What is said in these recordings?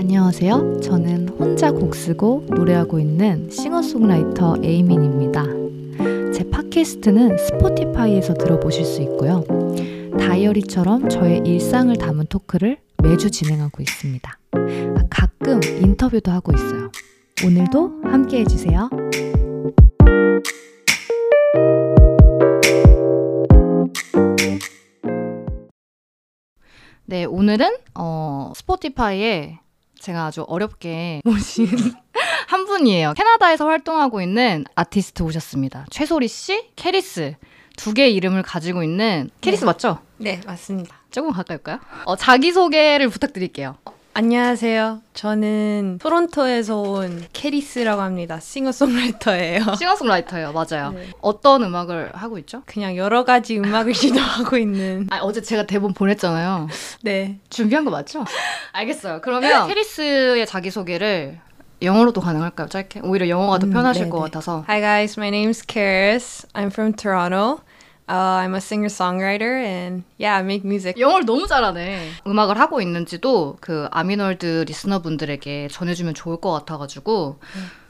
안녕하세요. 저는 혼자 곡 쓰고 노래하고 있는 싱어송라이터 에이민입니다. 제 팟캐스트는 스포티파이에서 들어보실 수 있고요. 다이어리처럼 저의 일상을 담은 토크를 매주 진행하고 있습니다. 아, 가끔 인터뷰도 하고 있어요. 오늘도 함께 해주세요. 네, 오늘은 어, Spotify에 제가 아주 어렵게 모신 한 분이에요. 캐나다에서 활동하고 있는 아티스트 오셨습니다. 최소리 씨, 캐리스 두 개의 이름을 가지고 있는 캐리스 네. 맞죠? 네, 맞습니다. 조금 가까이 올까요? 어, 자기 소개를 부탁드릴게요. 안녕하세요. 저는 토론토에서 온 캐리스라고 합니다. 싱어송라이터예요. 싱어송라이터예요, 맞아요. 네. 어떤 음악을 하고 있죠? 그냥 여러 가지 음악을 시도하고 있는. 아, 어제 제가 대본 보냈잖아요. 네. 준비한 거 맞죠? 알겠어요. 그러면 캐리스의 자기 소개를 영어로도 가능할까요? 짧게? 오히려 영어가 더 음, 편하실 네, 것 네. 같아서. Hi guys, my name's Keris. I'm from Toronto. Uh, I'm a singer-songwriter and yeah, I make music. 영어를 너무 잘하네. 음악을 하고 있는지도 그 아미널드 listener분들에게 전해주면 좋을 것 같아가지고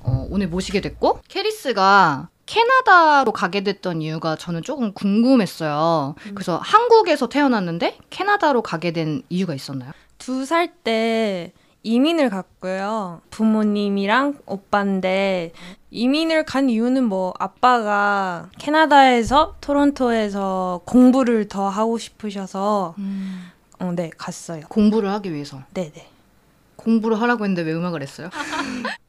어, 오늘 모시게 됐고 캐리스가 캐나다로 가게 됐던 이유가 저는 조금 궁금했어요. 그래서 한국에서 태어났는데 캐나다로 가게 된 이유가 있었나요? 두 살 때 이민을 갔고요. 부모님이랑 오빠인데 이민을 간 이유는 뭐 아빠가 캐나다에서 토론토에서 공부를 더 하고 싶으셔서 어, 네 갔어요. 공부를 하기 위해서. 네네. 공부를 하라고 했는데 왜 음악을 했어요?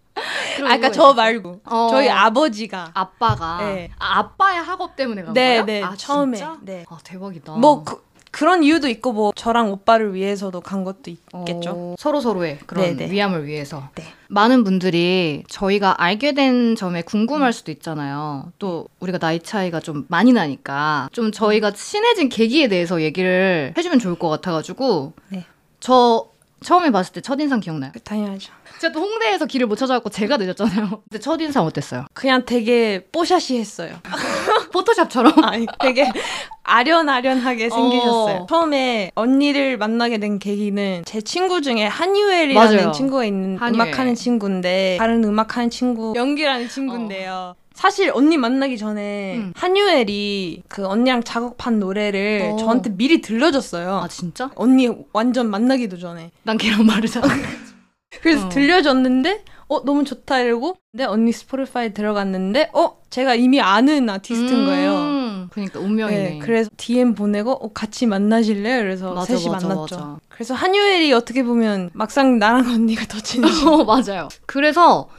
아까 저? 말고 어. 저희 아버지가 아빠가 네. 아, 아빠의 학업 때문에 간 네, 거예요? 네, 아, 처음에. 진짜? 네. 아 대박이다. 뭐 그, 그런 이유도 있고 뭐 저랑 오빠를 위해서도 간 것도 있겠죠. 어, 서로 서로의 그런 네, 네. 위함을 위해서. 네. 많은 분들이 저희가 알게 된 점에 궁금할 수도 있잖아요. 또 우리가 나이 차이가 좀 많이 나니까 좀 저희가 친해진 계기에 대해서 얘기를 해주면 좋을 것 같아가지고 네. 저 처음에 봤을 때 첫인상 기억나요? 당연하죠. 제가 또 홍대에서 길을 못 찾아갖고 제가 늦었잖아요. 근데 첫인상 어땠어요? 그냥 되게 뽀샤시 했어요. 포토샵처럼? 아니 되게 아련아련하게 생기셨어요. 어. 처음에 언니를 만나게 된 계기는 제 친구 중에 한유엘이라는 맞아요. 친구가 있는 한유엘. 음악하는 친구인데 다른 음악하는 친구 연기라는 친구인데요. 사실 언니 만나기 전에 음. 한유엘이 그 언니랑 작업한 노래를 어. 저한테 미리 들려줬어요. 아 진짜? 언니 완전 만나기도 전에. 난 걔랑 마르잖아. 그래서 어. 들려줬는데 어 너무 좋다 이러고 근데 언니 스포티파이 들어갔는데 어 제가 이미 아는 아티스트인 거예요. 음, 그러니까 운명이네. 네, 그래서 DM 보내고 어, 같이 만나실래요? 그래서 맞아, 셋이 맞아, 만났죠. 맞아. 그래서 한유엘이 어떻게 보면 막상 나랑 언니가 더 친해져. 어, 맞아요. 그래서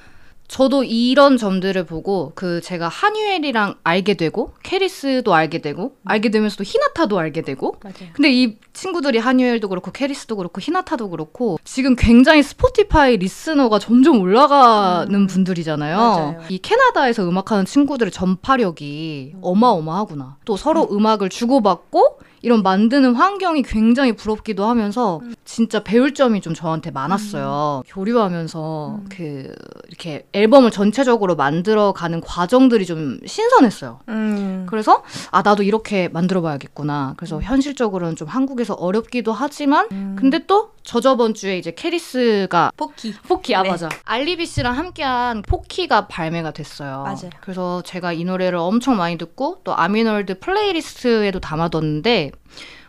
저도 이런 점들을 보고 그 제가 한유엘이랑 알게 되고 캐리스도 알게 되고 알게 되면서도 히나타도 알게 되고 맞아요. 근데 이 친구들이 한유엘도 그렇고 캐리스도 그렇고 히나타도 그렇고 지금 굉장히 Spotify listener가 점점 올라가는 음. 분들이잖아요. 맞아요. 이 캐나다에서 음악하는 친구들의 전파력이 음. 어마어마하구나. 또 서로 음악을 주고받고 이런 만드는 환경이 굉장히 부럽기도 하면서 음. 진짜 배울 점이 좀 저한테 많았어요. 교류하면서 음. 그 이렇게 앨범을 전체적으로 만들어 가는 과정들이 좀 신선했어요. 음. 그래서 아 나도 이렇게 만들어 봐야겠구나. 그래서 음. 현실적으로는 좀 한국에서 어렵기도 하지만 음. 근데 또 저저번 주에 이제 캐리스가 포키. 포키 아 네. 맞아 알리비 씨랑 함께한 포키가 발매가 됐어요. 맞아요. 그래서 제가 이 노래를 엄청 많이 듣고 또 아미널드 playlist에도 담아뒀는데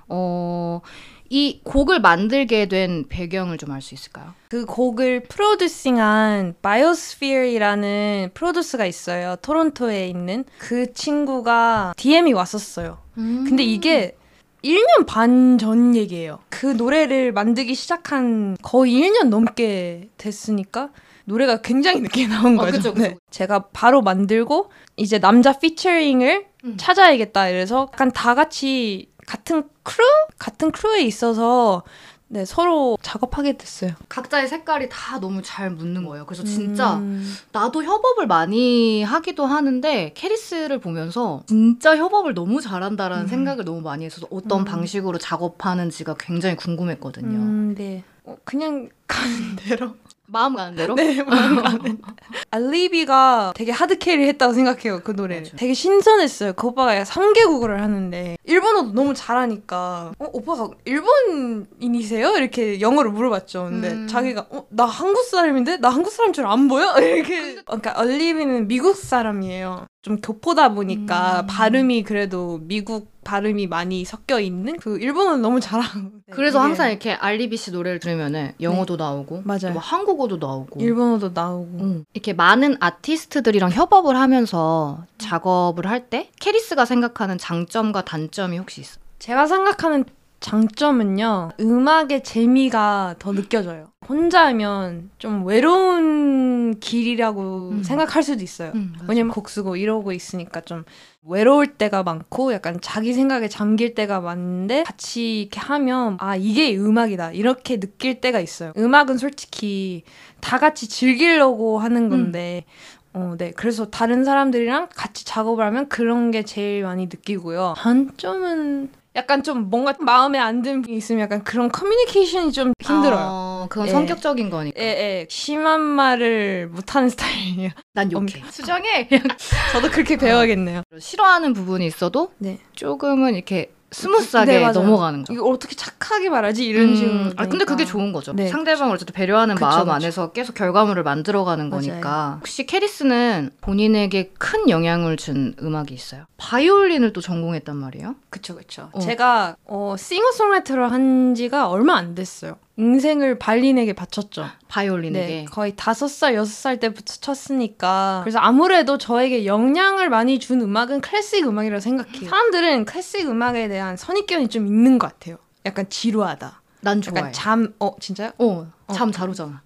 어. 이 곡을 만들게 된 배경을 좀 알 수 있을까요? 그 곡을 producing한 바이오스피어이라는 프로듀서가 있어요. 토론토에 있는 그 친구가 DM이 왔었어요. 근데 이게 1년 반 전 얘기예요. 그 노래를 만들기 시작한 거의 1년 넘게 됐으니까 노래가 굉장히 늦게 나온 어, 거죠. 그쵸, 그쵸. 네. 제가 바로 만들고 이제 남자 featuring을 음. 찾아야겠다 이래서 약간 다 같이 같은 크루? 같은 crew에 있어서 네, 서로 작업하게 됐어요. 각자의 색깔이 다 너무 잘 묻는 거예요. 그래서 진짜 음. 나도 협업을 많이 하기도 하는데 캐리스를 보면서 진짜 협업을 너무 잘한다라는 음. 생각을 너무 많이 했어서 어떤 음. 방식으로 작업하는지가 굉장히 궁금했거든요. 음, 네. 어, 그냥 가는 대로. 마음 가는 대로? 네, 마음 가는. 알리비가 되게 hard carry 했다고 생각해요, 그 노래. 되게 신선했어요. 그 오빠가 3개국어를 하는데, 일본어도 너무 잘하니까, 어, 오빠가 일본인이세요? 이렇게 영어를 물어봤죠. 근데 음. 자기가, 어, 나 한국 사람인데? 나 한국 사람 줄 안 보여? 이렇게. 그러니까 알리비는 미국 사람이에요. 좀 교포다 보니까 음. 발음이 그래도 미국 발음이 많이 섞여 있는 그 일본어는 너무 잘하고. 네, 그래서 이게 항상 이렇게 알리비 씨 노래를 들으면은 영어도 나오고 맞아요. 뭐 한국어도 나오고 일본어도 나오고. 응. 이렇게 많은 아티스트들이랑 협업을 하면서 작업을 할 때 캐리스가 생각하는 장점과 단점이 혹시 있어? 제가 생각하는 장점은요, 음악의 재미가 더 느껴져요. 혼자 하면 좀 외로운 길이라고 음. 생각할 수도 있어요. 응, 왜냐면 곡 쓰고 이러고 있으니까 좀 외로울 때가 많고 약간 자기 생각에 잠길 때가 많은데 같이 이렇게 하면 아 이게 음악이다 이렇게 느낄 때가 있어요. 음악은 솔직히 다 같이 즐기려고 하는 건데 어, 네. 그래서 다른 사람들이랑 같이 작업을 하면 그런 게 제일 많이 느끼고요. 단점은 약간 좀 뭔가 마음에 안 드는 게 있으면 약간 그런 커뮤니케이션이 좀 힘들어요. 아, 그건 예. 성격적인 거니까. 예, 예. 심한 말을 못하는 스타일이에요. 난 욕해. 수정해. 저도 그렇게 배워야겠네요. 싫어하는 부분이 있어도 네. 조금은 이렇게 smooth하게 네. 넘어가는 거. 이거 어떻게 착하게 말하지? 이런 음, 식으로. 아 근데 그게 되니까. 좋은 거죠. 네. 상대방을 어쨌든 배려하는 그쵸, 마음 그쵸. 안에서 계속 결과물을 만들어가는 맞아요. 거니까. 혹시 캐리스는 본인에게 큰 영향을 준 음악이 있어요? 바이올린을 또 전공했단 말이에요. 그쵸, 그쵸. 어. 제가 어, 싱어송라이터를 한 지가 얼마 안 됐어요. 인생을 violin에게 바쳤죠. 바이올린에게. 네, 거의 다섯 살, 여섯 살 때부터 쳤으니까. 그래서 아무래도 저에게 영향을 많이 준 음악은 클래식 음악이라고 생각해요. 사람들은 클래식 음악에 대한 선입견이 좀 있는 것 같아요. 약간 지루하다. 난 좋아해. 잠, 어, 진짜요? 어, 잠잘 오잖아.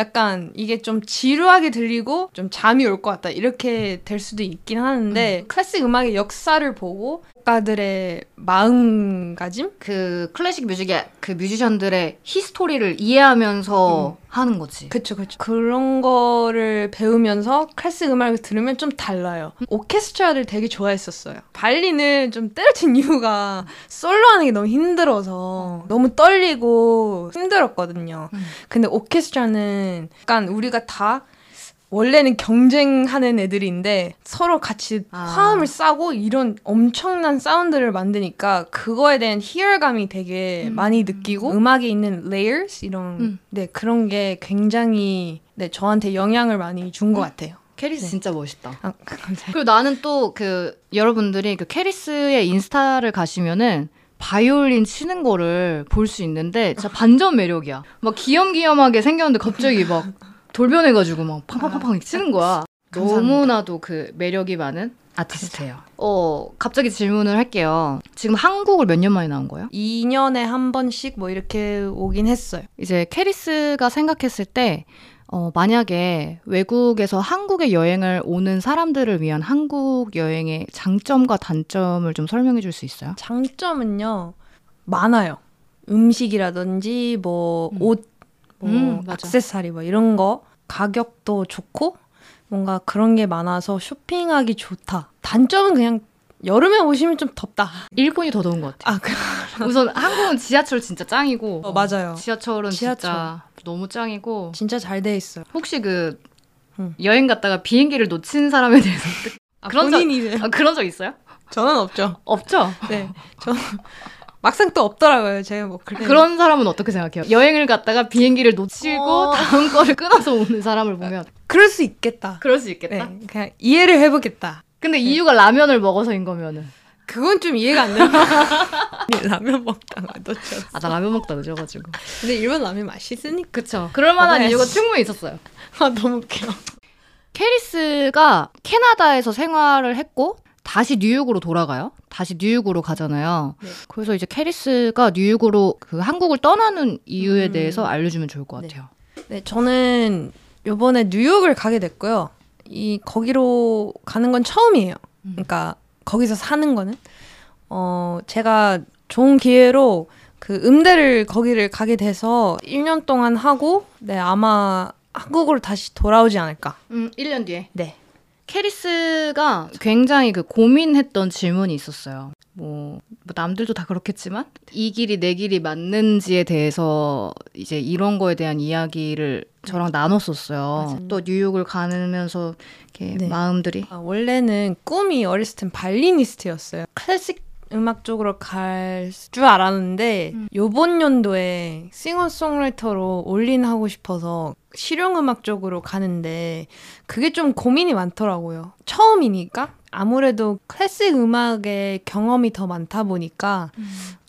약간 이게 좀 지루하게 들리고 좀 잠이 올 것 같다. 이렇게 될 수도 있긴 하는데 클래식 음악의 역사를 보고 작가들의 마음가짐? 그 클래식 music의 그 musician들의 history를 이해하면서 하는 거지. 그쵸, 그쵸. 그런 거를 배우면서 클래식 음악을 들으면 좀 달라요. 오케스트라를 되게 좋아했었어요. violin을 좀 때려친 이유가 솔로 하는 게 너무 힘들어서 너무 떨리고 힘들었거든요. 음. 근데 오케스트라는 약간 우리가 다 원래는 경쟁하는 애들인데 서로 같이 아. 화음을 쌓고 이런 엄청난 사운드를 만드니까 그거에 대한 희열감이 되게 음. 많이 느끼고 음악에 있는 layers 이런 음. 네 그런 게 굉장히 네 저한테 영향을 많이 준 것 같아요. 캐리스 네. 진짜 멋있다. 아, 감사합니다. 그리고 나는 또 그 여러분들이 그 캐리스의 인스타를 가시면은 바이올린 치는 거를 볼 수 있는데 진짜 반전 매력이야. 막 귀염귀염하게 생겼는데 갑자기 막 돌변해가지고 막 팡팡팡팡 치는 거야. 감사합니다. 너무나도 그 매력이 많은 아티스트예요. 어 갑자기 질문을 할게요. 지금 한국을 몇 년 만에 나온 거예요? 2년에 한 번씩 뭐 이렇게 오긴 했어요. 이제 캐리스가 생각했을 때 어, 만약에 외국에서 한국에 여행을 오는 사람들을 위한 한국 여행의 장점과 단점을 좀 설명해 줄 수 있어요? 장점은요 많아요. 음식이라든지 뭐 음. 옷, 뭐 음. 액세서리 뭐 이런 거 가격도 좋고 뭔가 그런 게 많아서 쇼핑하기 좋다. 단점은 그냥 여름에 오시면 좀 덥다. 일본이 더 더운 것 같아. 아, 그, 우선 한국은 지하철 진짜 짱이고. 어, 맞아요. 지하철은 지하철. 진짜 너무 짱이고. 진짜 잘 돼 있어요. 혹시 그 음. 여행 갔다가 비행기를 놓친 사람에 대해서 어떻게- 아, 그런 적- 본인이 아, 그런 적 있어요? 저는 없죠. 없죠. 네, 저 막상 또 없더라고요. 제가 뭐 그렇게 그런 사람은 어떻게 생각해요? 여행을 갔다가 비행기를 놓치고 어. 다음 거를 끊어서 오는 사람을 보면 그럴 수 있겠다. 그럴 수 있겠다. 네, 그냥 이해를 해보겠다. 근데 이유가 라면을 먹어서인 거면은 그건 좀 이해가 안 되는 라면 먹다가 놓쳤어. 아 나 라면 먹다 늦어가지고 근데 일본 라면 맛있으니까. 그쵸 그럴 만한. 이유가 충분히 있었어요 아 너무 웃겨. 캐리스가 캐나다에서 생활을 했고 다시 뉴욕으로 돌아가요 다시 뉴욕으로 가잖아요 네. 그래서 이제 캐리스가 뉴욕으로 그 한국을 떠나는 이유에 음. 대해서 알려주면 좋을 것 네. 같아요 네, 저는 요번에 뉴욕을 가게 됐고요. 이 거기로 가는 건 처음이에요. 음. 그러니까 거기서 사는 거는 어 제가 좋은 기회로 그 음대를 거기를 가게 돼서 1년 동안 하고 네 아마 한국으로 다시 돌아오지 않을까. 음 1년 뒤에 네. 캐리스가 굉장히 그 고민했던 질문이 있었어요. 뭐, 뭐 남들도 다 그렇겠지만 이 길이 내 길이 맞는지에 대해서 이제 이런 거에 대한 이야기를 저랑 나눴었어요. 맞아요. 또 뉴욕을 가면서 이렇게 네. 마음들이 아, 원래는 꿈이 어렸을 땐 발리니스트였어요. 클래식 음악 쪽으로 갈 줄 알았는데 음. 요번 연도에 싱어송라이터로 올인하고 싶어서 실용 음악 쪽으로 가는데 그게 좀 고민이 많더라고요. 처음이니까 아무래도 클래식 음악의 경험이 더 많다 보니까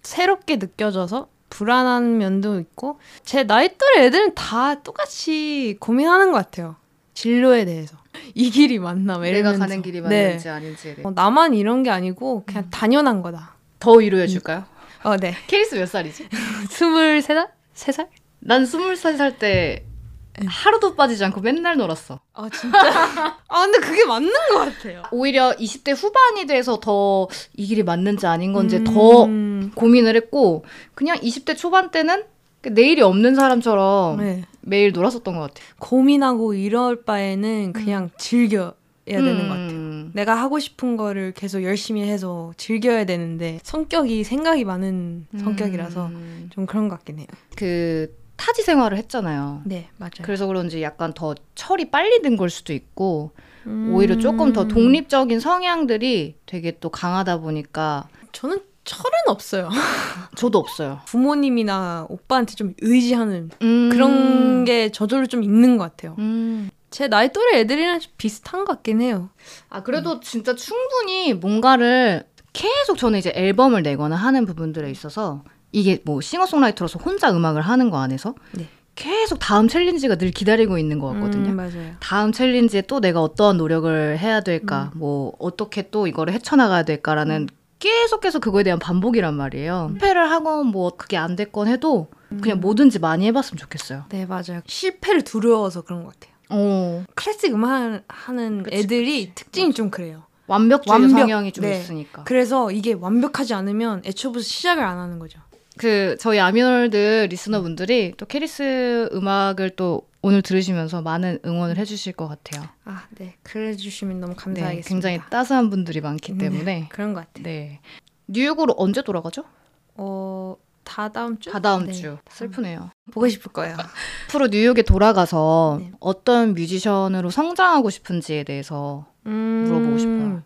새롭게 느껴져서 불안한 면도 있고 제 나이 또래 애들은 다 똑같이 고민하는 것 같아요. 진로에 대해서 이 길이 맞나? 내가 이러면서. 가는 길이 네. 맞는지 아닌지에 대해 어, 나만 이런 게 아니고 그냥 당연한 거다. 더 위로해 줄까요? 어, 네. 캐리스 몇 살이지? 스물세 살? 세 살? 난 스물세 살 때 하루도 빠지지 않고 맨날 놀았어. 아 진짜? 아 근데 그게 맞는 것 같아요. 오히려 20대 후반이 돼서 더 이 길이 맞는지 아닌 건지 더 음, 고민을 했고 그냥 20대 초반 때는 그 내일이 없는 사람처럼 네. 매일 놀았었던 것 같아요. 고민하고 이럴 바에는 그냥 즐겨야 되는 것 같아요. 음. 내가 하고 싶은 거를 계속 열심히 해서 즐겨야 되는데 성격이 생각이 많은 성격이라서 음. 좀 그런 것 같긴 해요. 그 타지 생활을 했잖아요. 네, 맞아요. 그래서 그런지 약간 더 철이 빨리 든 걸 수도 있고 음. 오히려 조금 더 독립적인 성향들이 되게 또 강하다 보니까 저는 철은 없어요. 저도 없어요. 부모님이나 오빠한테 좀 의지하는 음. 그런 게 저절로 좀 있는 것 같아요. 음. 제 나이 또래 애들이랑 좀 비슷한 것 같긴 해요. 아 그래도 진짜 충분히 뭔가를 계속 저는 이제 앨범을 내거나 하는 부분들에 있어서 이게 뭐 싱어송라이터로서 혼자 음악을 하는 거 안에서 네. 계속 다음 챌린지가 늘 기다리고 있는 것 같거든요. 음, 맞아요. 다음 챌린지에 또 내가 어떠한 노력을 해야 될까, 뭐 어떻게 또 이거를 헤쳐나가야 될까라는 계속해서 그거에 대한 반복이란 말이에요. 실패를 하건 뭐 그게 안 됐건 해도 그냥 뭐든지 많이 해봤으면 좋겠어요. 네, 맞아요. 실패를 두려워서 그런 것 같아요. 어, 클래식 음악 하는 그치, 애들이 그치. 특징이 좀 그래요. 완벽주의 완벽. 성향이 좀 네. 있으니까. 그래서 이게 완벽하지 않으면 애초부터 시작을 안 하는 거죠. 그 저희 아미널드 listener분들이 또 캐리스 음악을 또 오늘 들으시면서 많은 응원을 해주실 것 같아요. 아, 네. 그래 주시면 너무 네, 감사하겠습니다. 굉장히 따스한 분들이 많기 때문에. 그런 것 같아요. 네. 뉴욕으로 언제 돌아가죠? 어, 다 다음 주? 다다음 네. 주. 슬프네요. 보고 싶을 거예요. 앞으로 뉴욕에 돌아가서 네. 어떤 뮤지션으로 성장하고 싶은지에 대해서 물어보고 싶어요.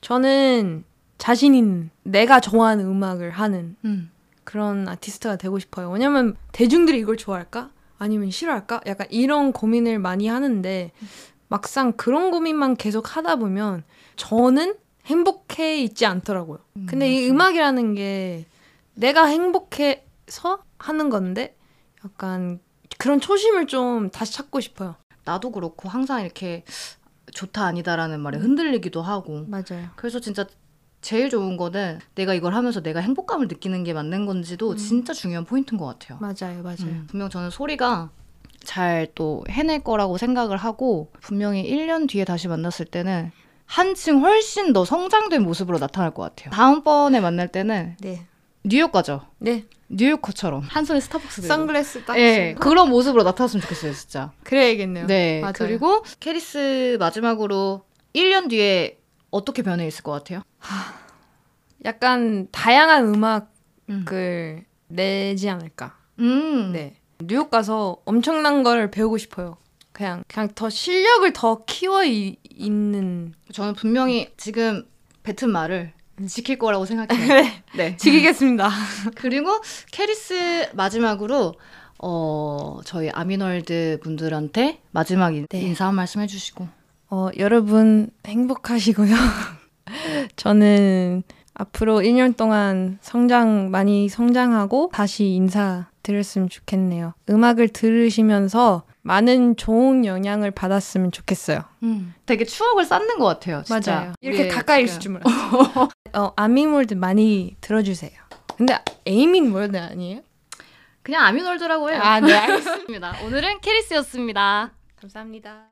저는 자신 있는 내가 좋아하는 음악을 하는 음. 그런 아티스트가 되고 싶어요. 왜냐면 대중들이 이걸 좋아할까? 아니면 싫어할까? 약간 이런 고민을 많이 하는데 막상 그런 고민만 계속 하다 보면 저는 행복해 있지 않더라고요. 근데 이 음악이라는 게 내가 행복해서 하는 건데 약간 그런 초심을 좀 다시 찾고 싶어요. 나도 그렇고 항상 이렇게 좋다 아니다라는 말에 흔들리기도 하고 맞아요. 그래서 진짜 제일 좋은 거는 내가 이걸 하면서 내가 행복감을 느끼는 게 맞는 건지도 진짜 중요한 포인트인 것 같아요. 맞아요. 맞아요. 음, 분명 저는 소리가 잘 또 해낼 거라고 생각을 하고 분명히 1년 뒤에 다시 만났을 때는 한층 훨씬 더 성장된 모습으로 나타날 것 같아요. 다음번에 만날 때는 네. 뉴욕 가죠. 네. 뉴욕커처럼 한 손에 스타벅스 들고. 선글라스 딱 예. 그런 모습으로 나타났으면 좋겠어요, 진짜. 그래야겠네요. 네. 맞아요. 그리고 캐리스 마지막으로 1년 뒤에 어떻게 변해 있을 것 같아요? 약간 다양한 음악을 음. 내지 않을까. 음. 네. 뉴욕 가서 엄청난 걸 배우고 싶어요. 그냥 그냥 더 실력을 더 키워 이, 있는 저는 분명히 지금 뱉은 말을 지킬 거라고 생각해요. 네. 지키겠습니다. 그리고 캐리스 마지막으로 어 저희 아미널드 분들한테 마지막 인, 네. 인사 한 말씀 해주시고 어, 여러분 행복하시고요. 저는 앞으로 1년 동안 성장 많이 성장하고 다시 인사 드렸으면 좋겠네요. 음악을 들으시면서 많은 좋은 영향을 받았으면 좋겠어요. 되게 추억을 쌓는 것 같아요. 진짜. 맞아요. 이렇게 우리의 가까이. 있을 줄 몰랐어요. 어, 아미몰드 많이 들어주세요. 근데 에이민 월드 아니에요? 그냥 아미널드라고 해요. 아, 네, 알겠습니다. 오늘은 캐리스였습니다. 감사합니다.